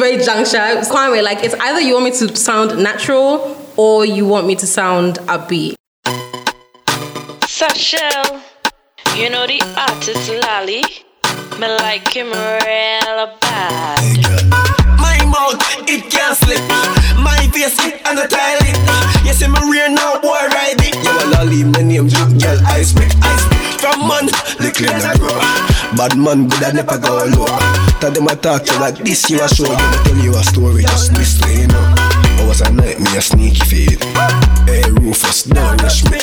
very juncture. Kwame, like it's either you want me to sound natural or you want me to sound upbeat. Sashel, you know the artist Lally. Me like him real bad. My mouth, it can't slip. My face, it and the tile it. You see me rear now, boy, ride it. You a lolly, my name, Jack, girl, I speak, I speak. From man, little. Bad man, good, I never go low. Tell them I talk to like this, you a show you. Tell you a story, just you know. I was a sneaky. Hey, Rufus, don't rush me.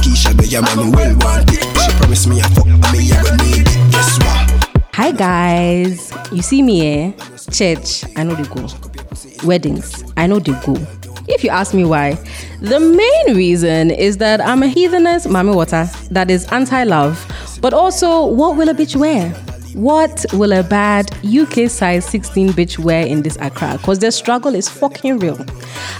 Keisha, the man, well. She promised me a fuck, I need it. Guess what? Hi guys, you see me eh? Church, I know they go. Weddings, I know they go. If you ask me why, the main reason is that I'm a heathenist mami water that is anti-love, but also what will a bitch wear? What will a bad UK size 16 bitch wear in this Accra? Because their struggle is fucking real.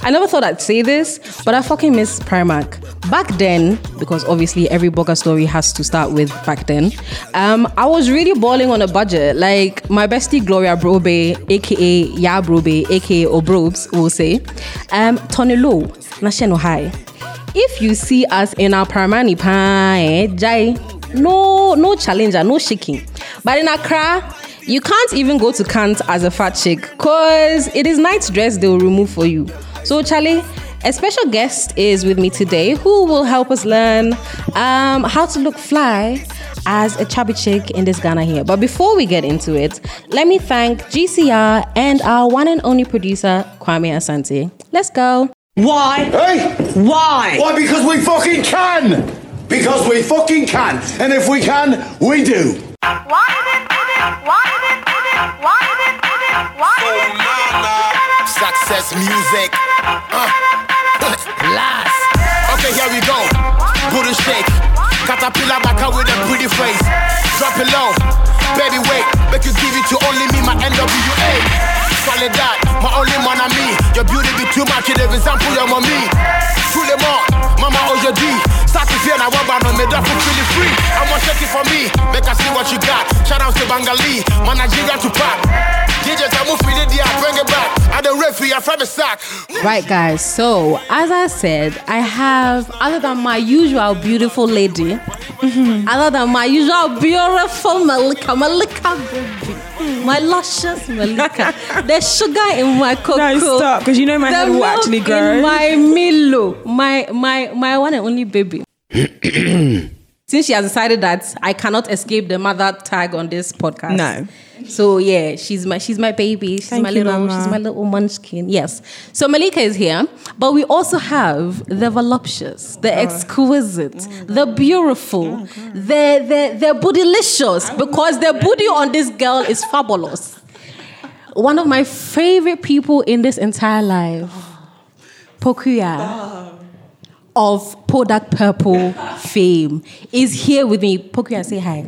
I never thought I'd say this, but I fucking miss Primark. Back then, because obviously every blogger story has to start with back then, um, I was really balling on a budget. Like my bestie Gloria Brobe, aka Ya Brobe, aka Obrobes, will say, um, Tony Low, Nasheno High. If you see us in our Paramani pa, eh, Jai, no, no challenger, no shaking. But in Accra, you can't even go to Kant as a fat chick because it is night dress they will remove for you. So, Charlie, a special guest is with me today who will help us learn um, how to look fly as a chubby chick in this Ghana here. But before we get into it, let me thank GCR and our one and only producer, Kwame Asante. Let's go. Why? Hey! Why? Why? Because we fucking can! Because we fucking can! And if we can, we do! Success music. Uh. Last. Okay, here we go. Good and shake. Caterpillar back out with a pretty face. Drop it low. Baby, wait. Make you give it to only me, my NWA. Solid that, my only man and me. Your beauty be too much, you example, your mommy. Pull them up, mama oh, or your D. Start to fear now, what about me? That feel really free. I'm gonna shake it for me. Make us see what you got. Shout out to Bangali, my Nigeria to pop. DJs, I'm moving it, yeah, bring it back. I don't referee, I'm from the sack. Right, guys. So, as I said, I have, other than my usual beautiful lady, other than my usual beautiful Malika, Malika baby, my luscious Malika, there's sugar in my cocoa. No, stop, because you know my the head will milk actually in grow. my Milo, my my my one and only baby. Since she has decided that I cannot escape the mother tag on this podcast. No. So yeah, she's my she's my baby. She's Thank my you, little Mama. she's my little munchkin. Yes. So Malika is here, but we also have the voluptuous, the oh. exquisite, mm. the beautiful, oh, the the the bootylicious, oh. because the booty on this girl is fabulous. One of my favorite people in this entire life, Pokua. Of Podak Purple fame is here with me. Pokua, say hi.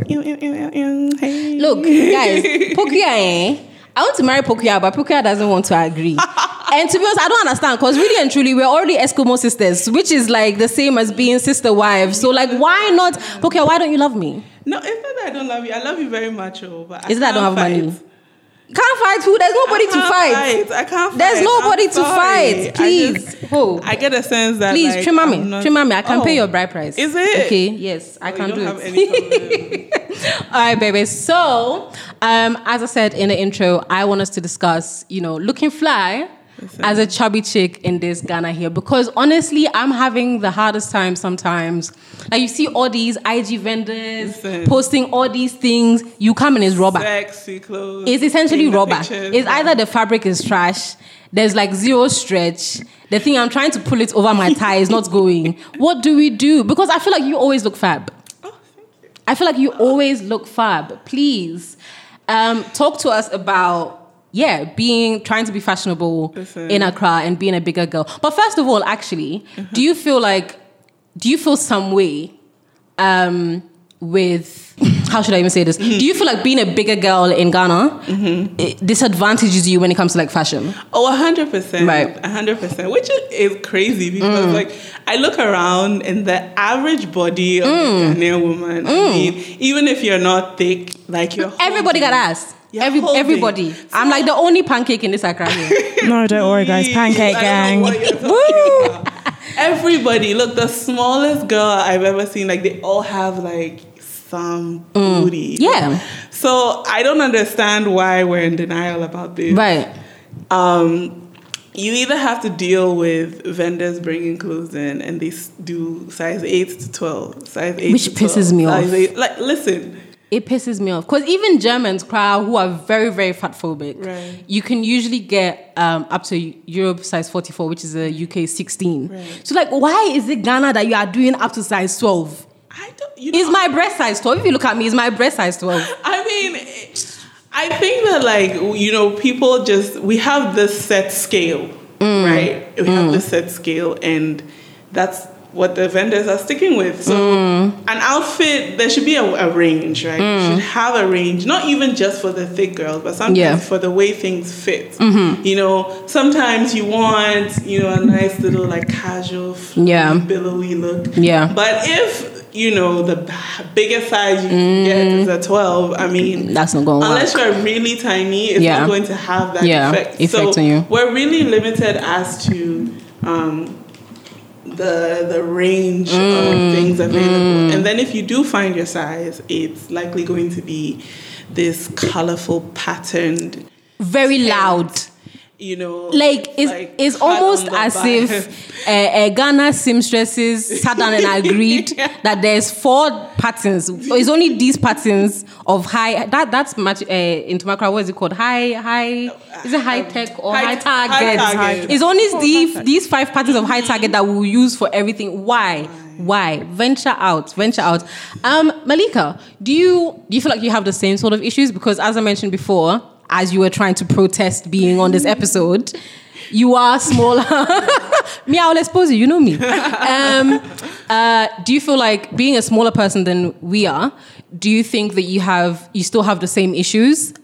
Hey. Look, guys, Pokua, eh? I want to marry Pokua, but Pokua doesn't want to agree. and to be honest, I don't understand because really and truly, we're already Eskimo sisters, which is like the same as being sister wives. So, like, why not? Pokua, why don't you love me? No, it's not that I don't love you. I love you very much, oh, but Is it that I don't have can't money? Fight. Can't fight who? There's nobody I to can't fight. I can't. Fight. There's fight. nobody I'm to sorry. fight. I Please. just- Who? I get a sense that. Please, like, trim I'm me. not- Trim me. I can pay Oh. your bride price. Is it? Okay, yes, I Oh, can do it. All right, baby. So, um, as I said in the intro, I want us to discuss, you know, looking fly as a chubby chick in this Ghana here. Because honestly, I'm having the hardest time sometimes. Like you see all these IG vendors Listen. posting all these things. You come in as rubber. Sexy clothes. It's essentially rubber. pictures. It's either the fabric is trash. There's like zero stretch. The thing I'm trying to pull it over my thigh is not going. What do we do? Because I feel like you always look fab. I feel like you always look fab. Please, um, talk to us about yeah, being trying to be fashionable Listen. in Accra and being a bigger girl. But first of all, actually, do you feel like do you feel some way um, with how should I even say this? Do you feel like being a bigger girl in Ghana mm-hmm. it disadvantages you when it comes to like fashion? Oh, hundred percent, Right. hundred percent, which is, is crazy because mm. like I look around and the average body of a mm. Ghanaian woman. I mm. mean, even if you're not thick, like you're Everybody got ass. Every holding. everybody. I'm like the only pancake in this Accra here. No, don't worry, guys. Pancake gang. don't know what you're talking Woo! Everybody, look, the smallest girl I've ever seen, like they all have like booty. Mm. Yeah. So I don't understand why we're in denial about this. right. Um, you either have to deal with vendors bringing clothes in and they do size 8 to 12. Size 8 Which to 12, pisses me off. 8 Like, listen. It pisses me off because even Germans, cry who are very, very fat phobic, Right. you can usually get um, up to Europe size 44, which is a UK 16. Right. So, like, why is it Ghana that you are doing up to size 12? I don't, you Is my breast size 12? If you look at me, is my breast size 12? I mean, I think that like you know, people just we have this set scale, Mm. right? We have this set scale, and that's what the vendors are sticking with. So, Mm. an outfit there should be a, a range, right? You should have a range, not even just for the thick girls, but sometimes Yeah. Mm-hmm. for the way things fit. You know, sometimes you want you know a nice little like casual, Yeah. billowy look. Yeah. But if you know the biggest size you can get is a 12 i mean Mm. That's not gonna unless work. you're really tiny it's Yeah. not going to have that Yeah, effect effect so on you. we're really limited as to um, the the range Mm. of things available and then if you do find your size it's likely going to be this colorful patterned Very loud. You know Like, it's, it's almost as back. if uh, uh, Ghana seamstresses sat down and agreed that there's four patterns. It's only these patterns of high. That that's much uh, in Tumakra. What is it called? High high. Is it high tech or High- high, target? high target. It's only these these five patterns of high target that we'll use for everything. Why? Why? Venture out, venture out. Um, Malika, do you do you feel like you have the same sort of issues? Because as I mentioned before, as you were trying to protest being on this episode, you are smaller. me, I will expose you. You know me. Um, uh, do you feel like being a smaller person than we are? Do you think that you have you still have the same issues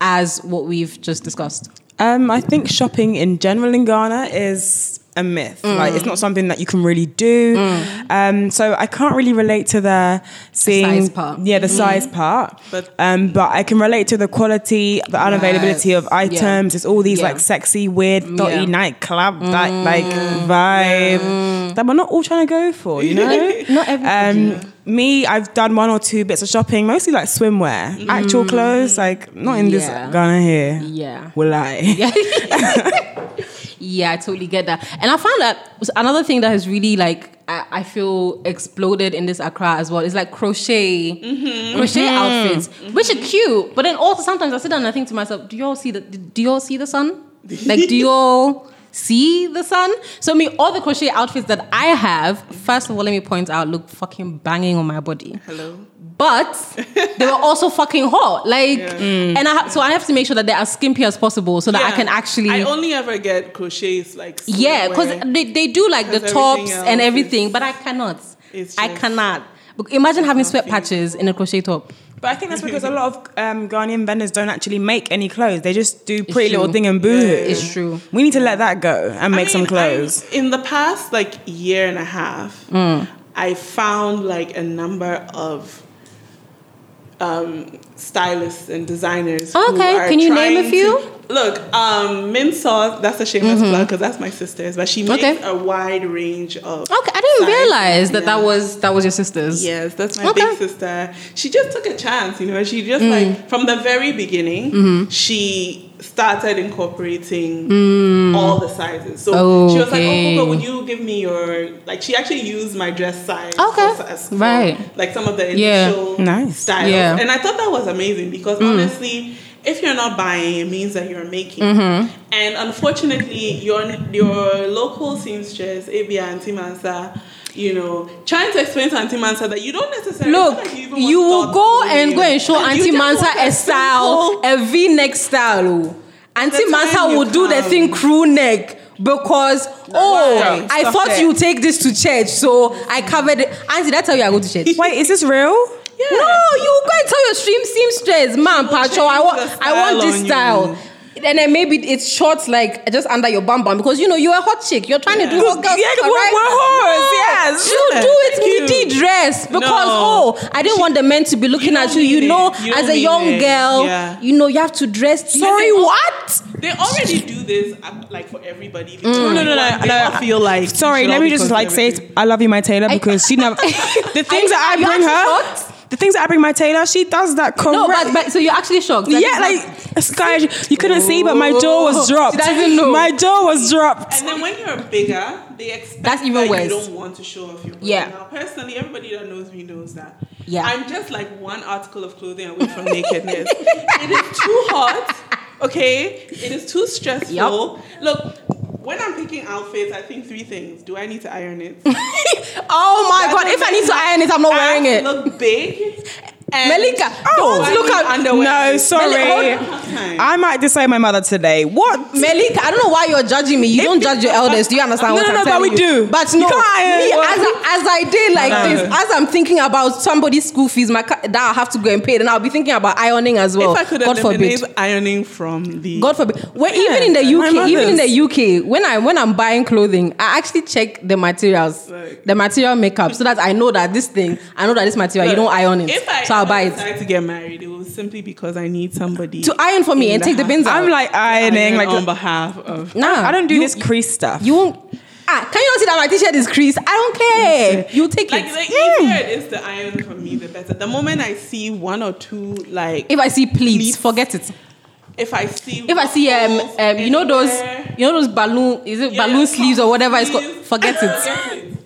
as what we've just discussed? Um, I think shopping in general in Ghana is a myth. Like it's not something that you can really do. Um, so I can't really relate to the seeing size part. Yeah, the size part. But- um, but I can relate to the quality, the unavailability of Right. Yeah. items. It's all these Yeah. like sexy, weird, dotty Yeah. nightclub that like vibe that we're not all trying to go for. You know, Not everybody. Um, me, I've done one or two bits of shopping, mostly like swimwear, actual clothes, like not in this. Ghana here. Yeah. Will I? Yeah, I totally get that. And I found that was another thing that has really like I, I feel exploded in this Accra as well is like crochet, mm-hmm. crochet mm-hmm. outfits, mm-hmm. which are cute. But then also sometimes I sit down and I think to myself, do y'all see the do y'all see the sun? Like, do y'all see the sun? So I mean, all the crochet outfits that I have, first of all, let me point out, look fucking banging on my body hello but they were also fucking hot. Like, and I ha- so I have to make sure that they're as skimpy as possible so that I can actually. i only ever get crochets like yeah, because they, they do like the tops and everything, but I cannot. it's I cannot. Imagine having sweat patches in a crochet top. But I think that's because a lot of um, Ghanaian vendors don't actually make any clothes. They just do pretty little thing and boohoo. It's true. We need to let that go and I make some clothes. I- in the past like year and a half, Mm. I found like a number of um, stylists and designers. Okay, can you name a few? to- look, um, Mint Sauce, that's a shameless plug because that's my sister's, but she makes Mm-hmm. Okay. a wide range of. Okay, I didn't sizes. realize that Yeah. that was that was your sister's. Yes, that's my Okay. big sister. She just took a chance, you know. She just Mm. like from the very beginning, Mm-hmm. she started incorporating all the sizes. So she was like, Mm. "Oh, Kuka, would you give me your like?" She actually used my dress size. Okay. for- for, Right. Like some of the Yeah. initial Nice. styles, Yeah. and I thought that was amazing because Mm. honestly. If you're not buying, it means that you're making. Mm-hmm. And unfortunately, your your local seamstress, Abia and Timansa, you know, trying to explain to Auntie Mansa that you don't necessarily Look, feel like even you want will go and me. go and show You Auntie Mansa a style, a V-neck style. oh. Auntie Mansa you will do the thing crew neck because oh, Right. I Stop thought it. you take this to church, so I covered it. Auntie, that's how you are going to church. Wait, is this real? Yeah. No, you go and tell your stream seamstress, man, will Pacho. I want, the I want style this on you. Style. and then maybe it's short, like just under your bum bum, because you know you're a hot chick. You're trying to do hot girl Yeah, stuff, we're- right? we're whores, No, yes. You do it thank midi dress because No. oh, I didn't want the men to be looking don't at you. You know. You as a young it. girl, Yeah. you know you have to dress. Sorry, they what? They already do this uh, like for everybody. Mm. No, no, no, no, They no. all feel like Sorry, let me just like say, conservative. I love you, my Taylor, because she never. The things that I bring her, shocked? The things that I bring my Taylor, she does that correct. No, but, but so you're actually shocked. That yeah, like Sky, you couldn't see, but my jaw was dropped. she doesn't know. My jaw was dropped. And then when you're bigger, they expect That's even that worse. you don't want to show off your body. Yeah. Now, personally, everybody that knows me knows that. Yeah. I'm just like one article of clothing away from nakedness. it is too hot. Okay. It is too stressful. Yup. Look. When I'm picking outfits, I think three things. Do I need to iron it? oh my god! If I need to iron it, I'm not wearing it. Look big. And Malika, Oh, don't look at underwear. No, sorry. Time. I might disown my mother today. What? Malika, I don't know why you're judging me. You don't judge your elders. Do you understand No, what no, I'm no, but telling we you? do. But You no, can't iron me, eh? as, I, as I did like No. this, as I'm thinking about somebody's school fees, my ca- that I have to go and pay, then I'll be thinking about ironing as well. if I could God eliminate forbid. ironing from the God forbid. When, Yeah, even in the UK, even in the UK, when I when I'm buying clothing, I actually check the materials, Right. the material makeup, so that I know that this thing, I know that this material, you don't iron it, If I so I'll buy it decide to get married, it was simply because I need somebody to iron for me and take the house. bins out. I'm like ironing, like on behalf of. nah, I don't do you- this crease stuff. You won't. Ah, can you not see that my t-shirt is creased? I don't care. You take Like it. the easier it is to iron for me, the better. The moment I see one or two, like If I see pleats, Pleats. forget it. if I see, If I see um, um you know those you know those balloon is it yeah, balloon sleeves or whatever it's called? Forget it. Forget it.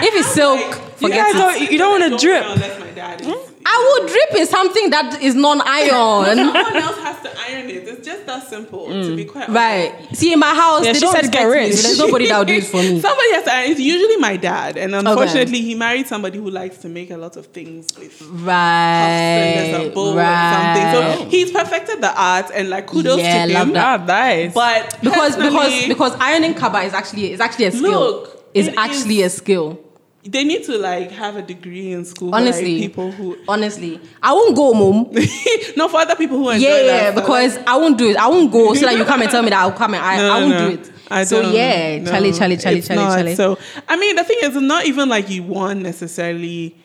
If it's silk, You forget guys it. don't- you don't wanna drip. Unless my dad is. I would drip in something that is non-iron. Someone else has to iron it. It's just that simple. To be quite honest. right. See in my house, Yeah, they she don't said get me. rich. So there's nobody that will do it for me. Somebody has to iron. It's usually my dad, and unfortunately, he married somebody who likes to make a lot of things with. Right. and a right. and something. So he's perfected the art, and like kudos Yeah, to love him. that. Ah, nice. But because because because ironing kaba is actually is actually a skill. Look, is it actually is- a skill. They need to like have a degree in school. Honestly, like, people who honestly, I won't go, mom. no for other people who enjoy Yeah, that yeah, because I won't do it. I won't go so that you come and tell me that I'll come and I, No, I won't no, do it. I so yeah, no, Charlie, Charlie, Charlie, Charlie, not. Charlie. So I mean, the thing is, not even like you want necessarily,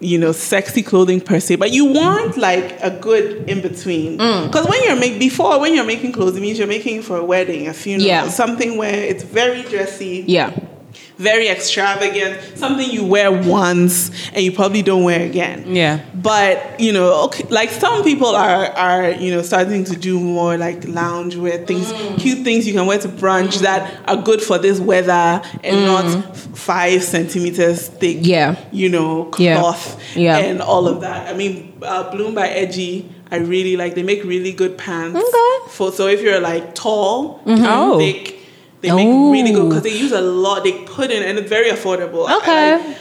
you know, sexy clothing per se, but you want like a good in between. Mm. Because when you're making before, when you're making clothes, it means you're making for a wedding, a funeral, Yeah. something where it's very dressy, yeah, very extravagant, something you wear once and you probably don't wear again. Yeah. But you know, okay, like some people are are you know starting to do more like lounge wear things, Mm. cute things you can wear to brunch that are good for this weather and not five centimeters thick. Mm. Yeah. you know, cloth Yeah. and all of that. I mean, uh, Bloom by Edgy. I really like. They make really good pants. Okay. For so if you're like tall, Oh. thick, they make really good because they use a lot. They put in and it's very affordable. I- I Okay. like-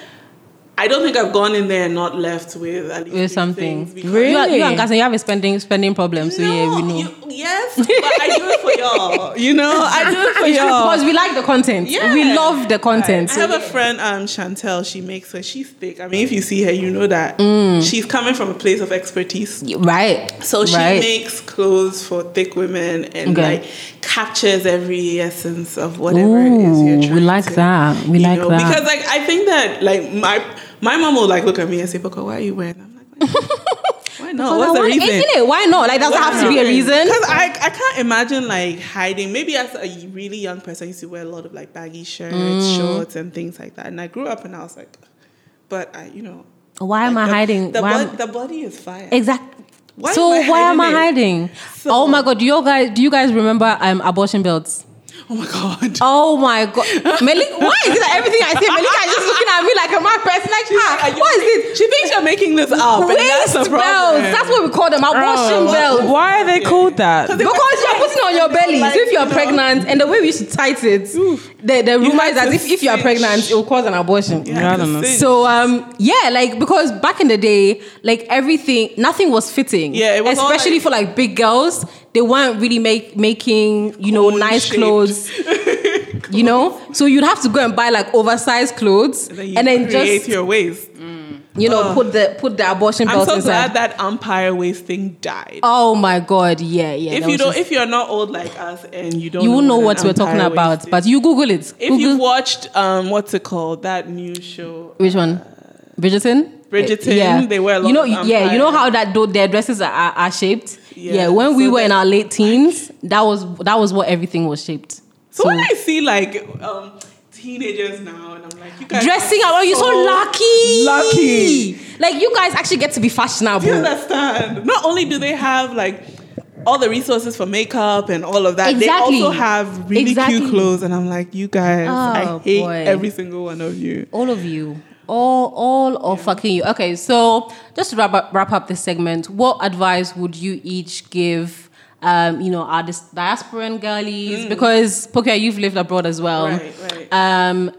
I don't think I've gone in there and not left with at least with something. things because- You, are, you Really? and Cousin, you have a spending spending problem. So yeah, we know. you- yes, but I do it for y'all. You know, I do it for y'all. because we like the content. Yeah. We love the content. I have a friend, um, Chantel. She makes her. She's thick. I mean, if you see her, you know that she's coming from a place of expertise. right. So she right. makes clothes for thick women and Okay. like captures every essence of whatever it is you're Ooh, trying we like to, that. We like know, that. Because like I think that like my my mom will like look at me and say, "Boko, why are you wearing?" them?" I'm like, why not? What's the Why- reason? Isn't it? Why not? Like, does it have to be a reason? Because I, I can't imagine like hiding. Maybe as a really young person, I used to wear a lot of like baggy shirts, Mm. shorts, and things like that. And I grew up and I was like, but I, you know, Why am I the- hiding? The, Why the body is fire. Exactly. Why so am why am I hiding hiding? So- oh my god! Do you guys do you guys remember um abortion belts? Oh my god. Oh my god, Melik, why is it that everything I say, Malika is just looking at me like a mad person? Like, ah, Are you what is this? She thinks you're making this up. and that's Waist the belts—that's what we call them. Abortion belts. Why are they called that? Because you're putting it on your belly. Like, so if you're you know. pregnant, and the way we used to tight it, the, the rumor is that if, if you're pregnant, it will cause an abortion. Yeah, I don't know. So um yeah, like because back in the day, like everything, nothing was fitting. Yeah, it was especially like- for like big girls. They weren't really make making you know nice Cone-shaped. clothes. you know, so you'd have to go and buy like oversized clothes, then you and then create just your waist. You know, put the put the abortion I'm so inside. glad that empire waist thing died. oh my god, yeah, yeah. if you don't, just- if you're not old like us and you don't, you won't know an what we're talking about, but you Google it. if Google you've watched um, what's it called, that new show, which one, Bridgerton. Bridgerton, yeah. they lot You know, yeah, you know how that though their dresses are, are, are shaped. Yeah, Yeah, when we were in our late teens, that was that was what everything was shaped. So, when I see like um, teenagers now, and I'm like, you guys dressing up, oh, you're so lucky, lucky. Like you guys actually get to be fashionable. Do you understand? Not only do they have like all the resources for makeup and all of that, Exactly. they also have really Exactly. cute clothes. And I'm like, you guys, Oh, I hate boy. every single one of you. All of you. All all of fucking you. Okay, so just to wrap up, wrap up this segment, what advice would you each give um, you know, our dis- diasporan girlies? Because Pokua, you've lived abroad as well. Mm. Right, right. Um,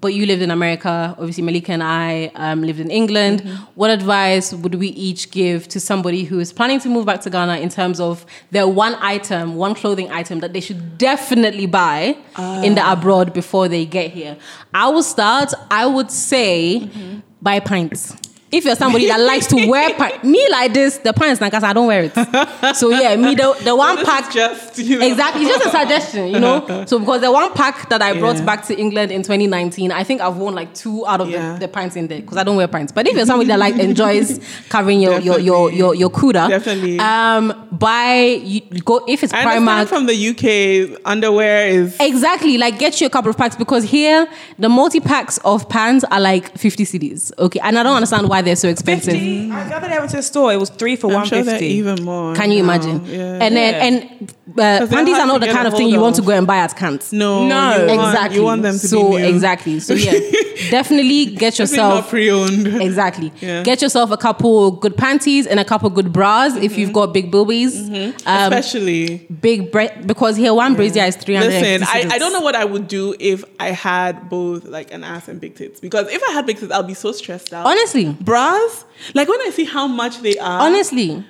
but you lived in America. Obviously, Malika and I um, lived in England. Mm-hmm. What advice would we each give to somebody who is planning to move back to Ghana in terms of their one item, one clothing item that they should definitely buy in the abroad before they get here? I will start. I would say Mm-hmm. buy pints. If you're somebody that likes to wear pants, me like this, the pants, because I don't wear it. So yeah, me the the one This pack just you know. Exactly, it's just a suggestion, you know. So because the one pack that I brought Yeah. back to England in 2019, I think I've worn like two out of Yeah. the, the pints in there because I don't wear pints. But if you're somebody that like enjoys covering your your your your, your cuda, Definitely. um, buy you go if it's I Primark. from the UK, underwear is Exactly, like get you a couple of packs because here the multi packs of pants are like 50 cedis. Okay, and I don't understand why they're so expensive. 50. The other day I went to the store, it was three for I'm sure 150. even more. Can you now. imagine? Yeah. And then Yeah. and uh, panties are not the kind of thing you want to go and buy at Cants. no, No. you want, exactly. You want them to so be new. exactly. So yeah, definitely get yourself not pre-owned. exactly. Yeah. Get yourself a couple good panties and a couple good bras if Mm-hmm. you've got big boobies. Um, Especially, big bre- because here one brazier is three hundred. listen, I, I don't know what I would do if I had both like an ass and big tits. Because if I had big tits, I'll be so stressed out. Honestly, bras, like when I see how much they are, honestly,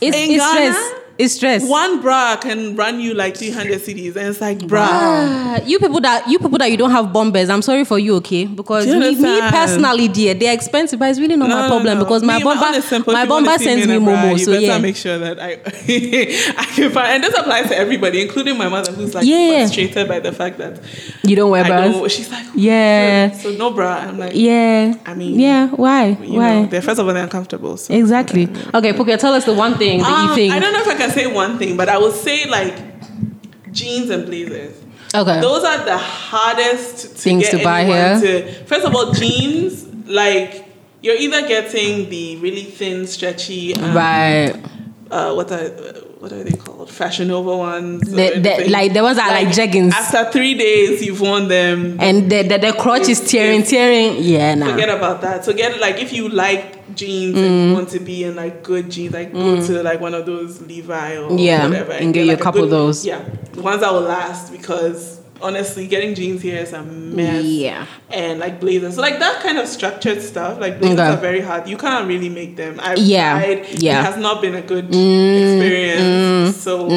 it's, In it's Ghana, stress. It's stress. one bra can run you like 300 cedis, and it's like, bra. You people that you people that you don't have bombers, I'm sorry for you, okay? Because me, me personally, dear, they're expensive, but it's really not my problem no, no. because my Me, bomber, my you wanna bomber sends me bra, momo. You So better yeah, make sure that I, I can find. And this applies to everybody, including my mother, who's like Yeah. frustrated by the fact that you don't wear I bras. don't. She's like, Yeah. So, so no bra. I'm like, Yeah. I mean, yeah. Why? Why? know, they're first of all they're uncomfortable. So. exactly. Okay, Pokua, tell us the one thing that you Um, think. I don't know if I can say one thing, but I will say like jeans and blazers. Okay. Those are the hardest to Things get to buy here. To, first of all, jeans like you're either getting the really thin, stretchy, um, right. uh, what are what are they called? Fashion Nova ones. The- the- like the ones that are like jeggings. After three days, you've worn them. And the, the, the crotch is tearing, tearing. Yeah, nah. Forget about that. So get like if you like jeans and Mm. you want to be in like good jeans, like go to like one of those Levi or Yeah, whatever, and get you a like, couple of those. Yeah, the ones that will last because honestly, getting jeans here is a mess. Yeah. and like blazers, so like that kind of structured stuff, like blazers Okay. are very hard. You can't really make them. I've Yeah, tried. yeah. Mm, It has not been a good experience. so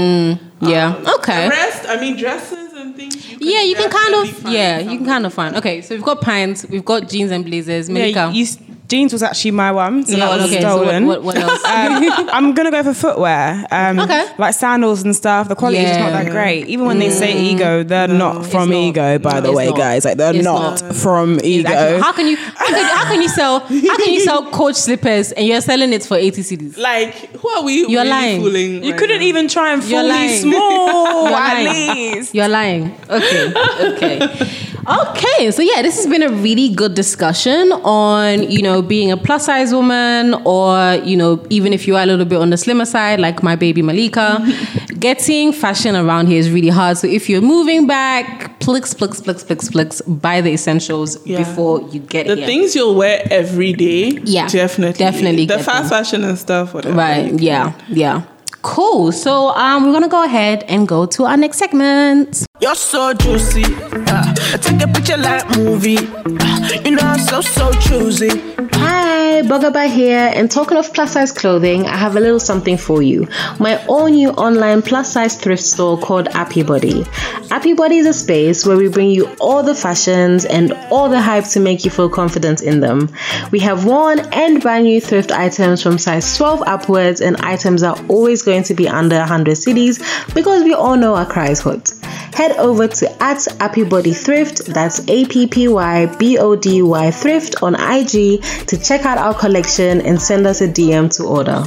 Yeah. um, Okay. The rest, I mean, dresses and things. You Yeah, you can kind of. find Yeah, you can kind of find. Okay, so we've got pants, we've got jeans and blazers. Malika. Yeah, you, jeans was actually my one, so Yeah, that was okay, so what- stolen. what- what else? um, I'm gonna go for footwear. Um, Okay. like sandals and stuff. The quality is just not that great. Even when they say ego, they're not from not. ego. By the way, not. guys, like they're not, not. from ego. Exactly. How can you how can, how can you sell how can you sell coach slippers and you're selling it for 80 cedis? Like, who are we? You're really lying. Fooling You right couldn't now? even try and You're fool me small You're at lying. least. You're lying. Okay. Okay. Okay. So yeah, this has been a really good discussion on, you know, being a plus size woman or, you know, even if you are a little bit on the slimmer side, like my baby Malika, getting fashion around here is really hard. So if you're moving back, plix, plix, plix, plix, plix, buy the essentials Yeah. before you get The here. things you'll wear every day. Yeah, definitely, definitely The fast them. fashion and stuff, whatever. Right. Yeah. Yeah. Cool. So um, we're gonna go ahead and go to our next segment. You're so juicy. Uh, take a picture like movie. Uh, you know I'm so so choosy. Hi, Borga Ba here. And talking of plus size clothing, I have a little something for you. My all new online plus size thrift store called Appy Body. Appy Body is a space where we bring you all the fashions and all the hype to make you feel confident in them. We have worn and brand new thrift items from size 12 upwards, and items are always going to be under 100 cedis because we all know Accra is hot. Head over to at Appy Body Thrift, that's A P P Y B O D Y Thrift on IG to check out our collection and send us a DM to order.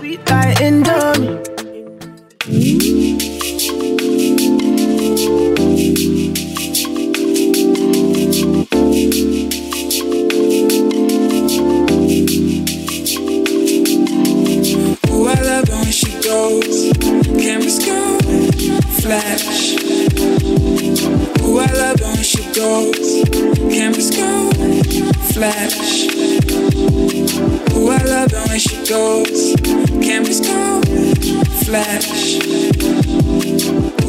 Goes. Cameras go, flash. Ooh, I love it when she goes. Cameras go, flash.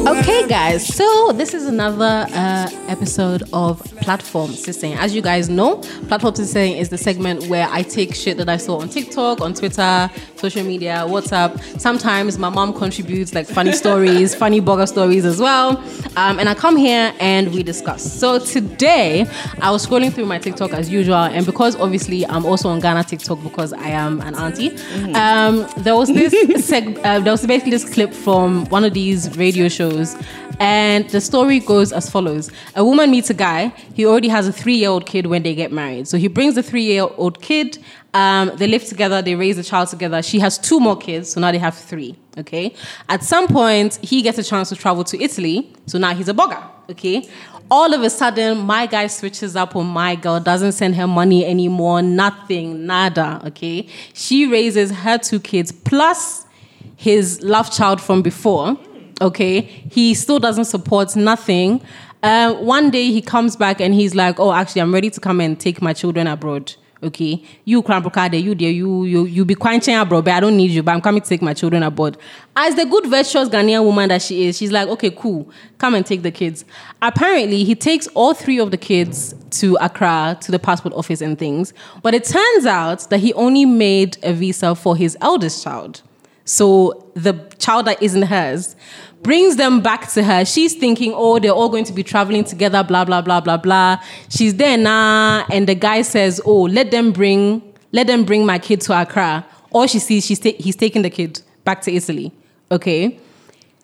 Okay, guys, so this is another uh, episode of Platform Sissing. As you guys know, Platform Sissing is the segment where I take shit that I saw on TikTok, on Twitter, social media, WhatsApp. Sometimes my mom contributes like funny stories, funny blogger stories as well. Um, and I come here and we discuss. So today, I was scrolling through my TikTok as usual, and because obviously I'm also on Ghana TikTok because I am an auntie, um, there was this seg- uh, there was basically this clip from one of these radio shows, and the story goes as follows: A woman meets a guy. He already has a three-year-old kid when they get married. So he brings the three-year-old kid. Um, they live together. They raise a child together. She has two more kids, so now they have three. Okay. At some point, he gets a chance to travel to Italy. So now he's a borga. Okay. All of a sudden, my guy switches up on my girl, doesn't send her money anymore, nothing, nada. Okay. She raises her two kids plus his love child from before. Okay. He still doesn't support nothing. Uh, one day he comes back and he's like, "Oh, actually, I'm ready to come and take my children abroad." Okay, you Krampukade, you there, you you you be quenching abroad, but I don't need you. But I'm coming to take my children abroad. As the good, virtuous Ghanaian woman that she is, she's like, "Okay, cool, come and take the kids." Apparently, he takes all three of the kids to Accra to the passport office and things. But it turns out that he only made a visa for his eldest child. So the child that isn't hers brings them back to her. She's thinking, oh, they're all going to be traveling together, blah, blah, blah, blah, blah. She's there now, and the guy says, oh, let them bring, let them bring my kid to Accra. All she sees, she's ta- he's taking the kid back to Italy. Okay.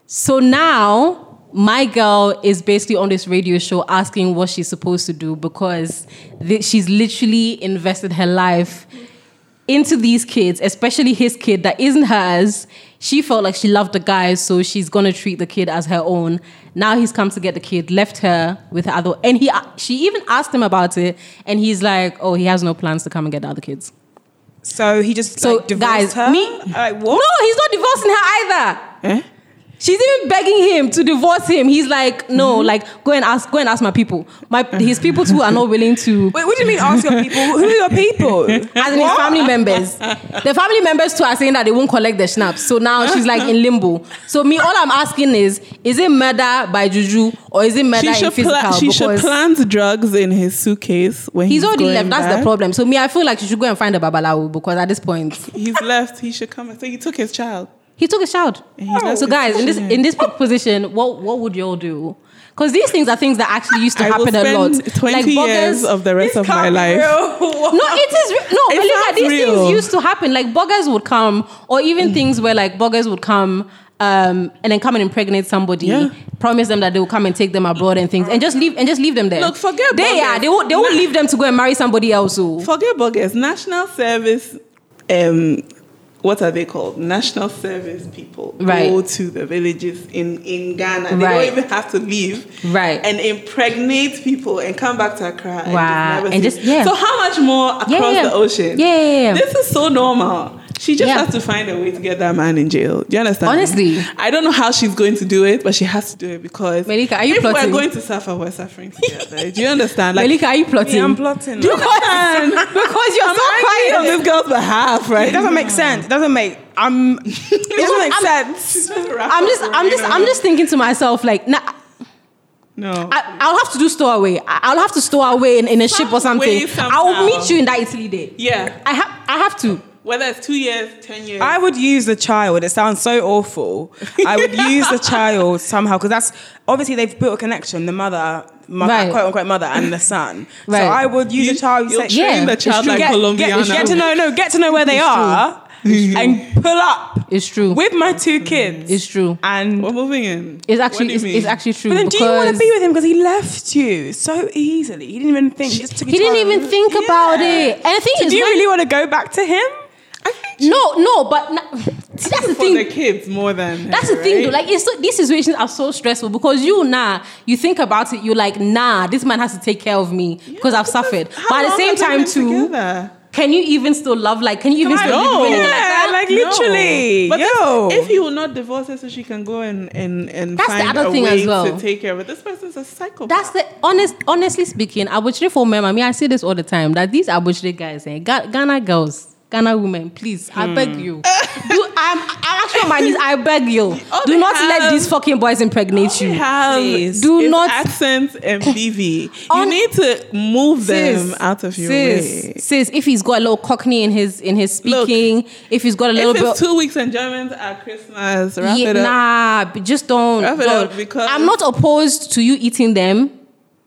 So now my girl is basically on this radio show asking what she's supposed to do because th- she's literally invested her life into these kids, especially his kid that isn't hers. She felt like she loved the guy, so she's gonna treat the kid as her own. Now he's come to get the kid, left her with her other, and he she even asked him about it, and he's like, "Oh, he has no plans to come and get the other kids." So he just So, like, divorced guys, her? me- Like what? No, he's not divorcing her either. Eh? She's even begging him to divorce him. He's like, no, Mm-hmm. like go and ask, go and ask my people. My his people too are not willing to. Wait, what do you mean ask your people? Who are your people? As in his family members, the family members too are saying that they won't collect the schnapps. So now she's like in limbo. So me, all I'm asking is, is it murder by juju or is it murder She in physical? pla- she should plant drugs in his suitcase when he's, he's already left. That's back. the problem. So me, I feel like she should go and find a babalawo because at this point He's left. He should come. And so he took his child. He took a shout. left So guys, in this in this position, what what would y'all do? Because these things are things that actually used to I happen a lot. 20 Like years of the rest of my life. No, it is re- no, It Malika, sounds these real. things used to happen. Like borgas would come, or even Mm. things where like borgas would come um, and then come and impregnate somebody, Yeah. promise them that they will come and take them abroad and things, and just leave and just leave them there. Look, forget they are they won't they won't leave them to go and marry somebody else. Who. Forget borgas. National service. Um, what are they called? National service people Right. go to the villages in in Ghana. They Right. don't even have to leave. Right. And impregnate people and come back to Accra. And Wow. just And just- yeah. So how much more across Yeah, yeah. the ocean? Yeah, yeah, yeah. This is so normal. She just Yeah. has to find a way to get that man in jail. Do you understand? Honestly. I don't know how she's going to do it, but she has to do it because Malika, are you if plotting? we're going to suffer, we're suffering together. do you understand? Like, Malika, are you plotting? Me, I'm plotting. do you understand? because you're I'm so arguing on quiet. this girl's behalf, right? It doesn't make sense. It doesn't make. I'm. It doesn't make sense. I'm just I'm just I'm just thinking to myself like nah, No. I, I'll have to do stowaway. I- I'll have to stow away in, in a ship or something. way, I will meet you in that Italy day. yeah. I have I have to. Whether it's two years, ten years. I would use the child. It sounds so awful. I would use the child somehow because that's obviously they've built a connection. The mother, mother uh, Right. quote unquote mother, and the son. Right. So I would use You- the child. you'll say- train Yeah. the child like get, Colombiana. get, get to know, no, get to know where they are, and pull up It's true. with my two kids. It's true. And We're moving in. It's actually do you it's, it's actually true. but then, do you want to be with him because he left you so easily? He didn't even think. He just took He didn't even think about it. And the thing So is, do you when- really want to go back to him? No, no, but na- see, that's the for the kids more than That's her, the thing, right? though. Like, it's so, these situations are so stressful because you, nah, you think about it. You're like, nah, this man has to take care of me because I've suffered. How But at the long same have they time, been too, together? can you even still love? Like, can you even still live with like that? like literally. But yo. if, he will not divorce her so she can go and and, and That's the find other a thing way as well. to take care of it, this person's a psychopath. That's the honest. Honestly speaking, abrokyire for men. I mean, I say this all the time that these abrokyire guys, eh, Ga- Ghana girls, Ghana women, please, I Hmm. beg you. Do, I'm, I'm actually on my knees. I beg you. All Do not let these fucking boys impregnate you. have Please. Do not- accent and BV. you need to move them out of your sis, way. Sis, if he's got a little cockney in his in his Look, speaking, if he's got a little If it's bit. two weeks enjoyment at Christmas, wrap Yeah, it up. nah, just don't. Wrap it don't. up because- I'm not opposed to you eating them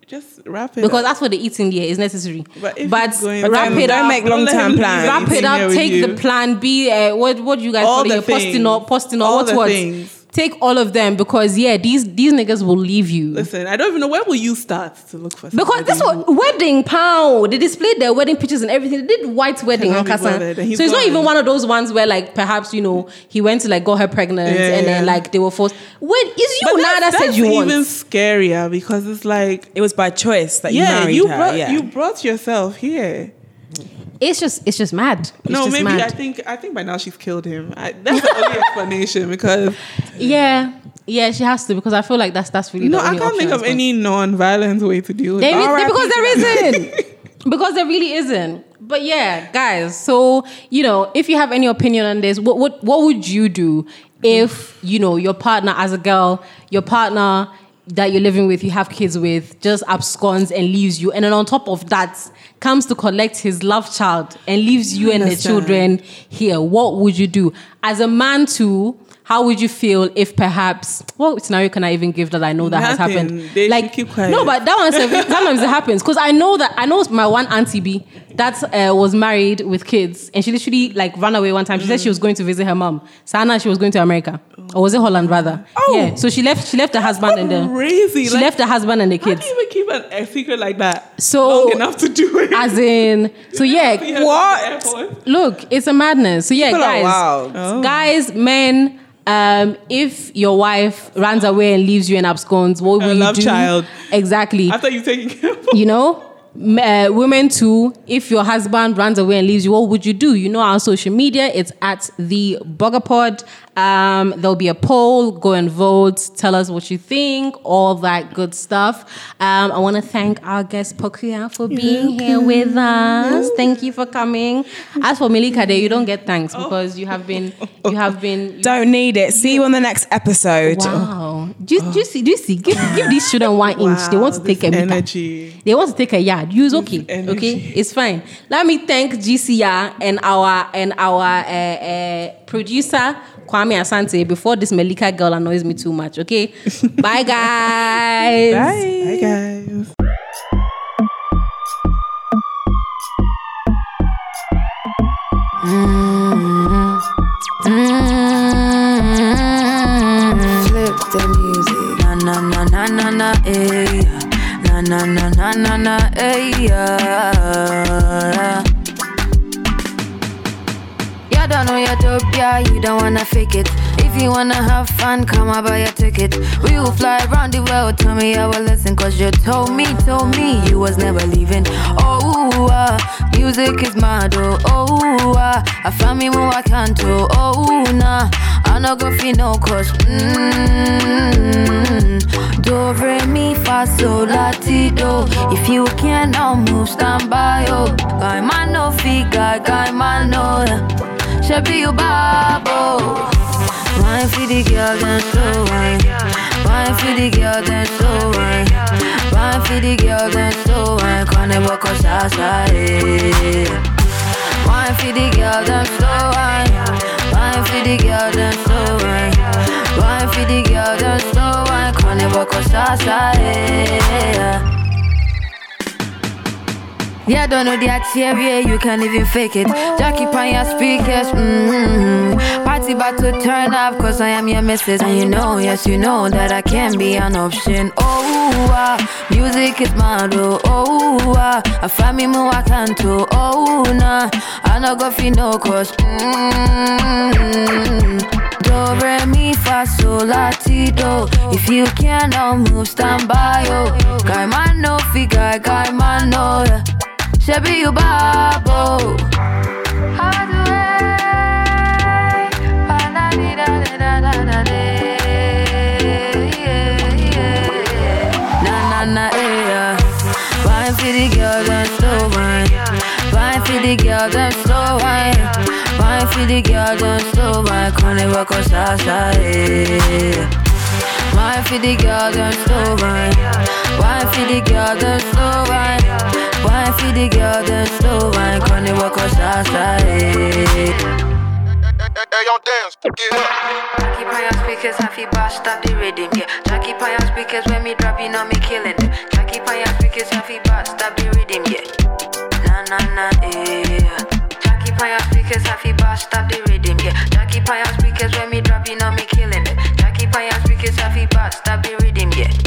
Just wrap it because up. that's what the eating there is necessary. But if But wrap it Don't up. make long-term him plans. wrap it up. Take you. the plan B. Uh, what what do you guys All call the it? Posting things. posting All what the what? things. Take all of them because yeah, these these niggas will leave you. Listen, I don't even know where will you start to look for Because this somebody was wedding pound. They displayed their wedding pictures and everything. They did white wedding on be Kasa. bothered, and he's So it's not even one of those ones where like perhaps you know he went to like got her pregnant Yeah, and then like they were forced. Wait, it's you But now that's- that said that's you even want. scarier because it's like it was by choice that you yeah, married you her. brought yeah. you brought yourself here. It's just it's just mad. It's no, just maybe mad. I think I think by now she's killed him. I, that's the only explanation because yeah, yeah, she has to because I feel like that's that's really no, I can't think of well. any non-violent way to deal with There it. is, R.I.P. because there isn't. because there really isn't. But yeah, guys. So you know, if you have any opinion on this, what what what would you do if you know your partner as a girl, your partner that you're living with, you have kids with, just absconds and leaves you, and then on top of that comes to collect his love child and leaves you and the children here. What would you do as a man too? How would you feel if perhaps what scenario can I even give that I know that has happened? They like keep quiet. no, but that one sometimes it happens because I know that I know my one auntie B that uh, was married with kids and she literally like ran away one time. She said she was going to visit her mom. Sana, she was going to America or was it Holland rather? Oh. Yeah. So she left. She left her husband and the Crazy. she like, left her husband and the How kids. do you even keep an, a secret like that So- long enough to do it? As in, so yeah. her at the What? Look, it's a madness. So yeah, People guys. Oh. guys, men. Um, if your wife runs away and leaves you in absconds, what will A you love do? child. Exactly. After you taking care of you know uh, women too if your husband runs away and leaves you what would you do you know our social media it's at the pod um, there'll be a poll go and vote tell us what you think all that good stuff um, i want to thank our guest Pokua for being here with us thank you for coming as for Malika Day, you don't get thanks because you have been you have been Don't need it. See you on the next episode. Wow. Do you, do you see? Do you see? Give, give these children one inch. They want to take a meter. energy. They want to take a yard. Use okay. energy. Okay, it's fine. Let me thank GCR and our and our uh, uh, producer Kwame Asante before this Malika girl annoys me too much. Okay, bye guys. Bye guys. Flip the music. Na na na na na na eh. Na na na na na na eh. Yeah. You don't know your dope, yeah, you don't wanna fake it. If you wanna have fun, come and buy a ticket. We will fly around the world, tell me I will listen. Cause you told me, told me you was never leaving. Oh, uh, music is mad, oh, oh, uh, I found me more I can do, oh, nah. I no go feel no cause, mmm. Do, re, mi, fa, sol, la, ti, do. If you can now move, stand by, oh. Guy, man, no figure, guy, man, no. Shabby, you babo. Wine for the girl, then slow wine. Wine for the girl, then slow wine. Wine for the girl, then slow wine. Carnival cause outside. Wine for the girl, then slow wine. Wine for the girl, then slow wine. Wine for the girl, then slow wine. Carnival cause outside. Yeah, don't know that yeah, you can't even fake it. Jackie on your speakers, mm-hmm. Party about to turn up, cause I am your missus. And you know, yes, you know that I can be an option. Oh, ah, music is mad, oh, oh, ah, I find me more I can too. Oh, nah, I no go fi no, cause, mm-hmm. Do, re, mi, fa, sol, la, ti, do. If you can, now move, stand by, oh. Guy, man, no, fi, guy, guy, man, no, yeah. Shabby, you babo. Wine for the girl, then slow wine. Wine for the girl, then slow wine. Wine for the girl, then slow wine. Carnival cause outside. Wine for the girl, then slow wine. Wine for the girl, then slow wine. Wine for the girl, then slow wine. Carnival cause outside. Hey, yo, dance, get up. Jackie on your speakers, happy bass, stop the rhythm, yeah. Jackie on your speakers, when me drop, you know me killing them. Jackie on your speakers, happy bass, stop the rhythm, yeah. Na na na, yeah. Jackie on your speakers, happy bass, stop the rhythm, yeah. Jackie on your speakers, when me drop, you know me killing them. Jackie on your speakers, happy bass, stop the rhythm, yeah.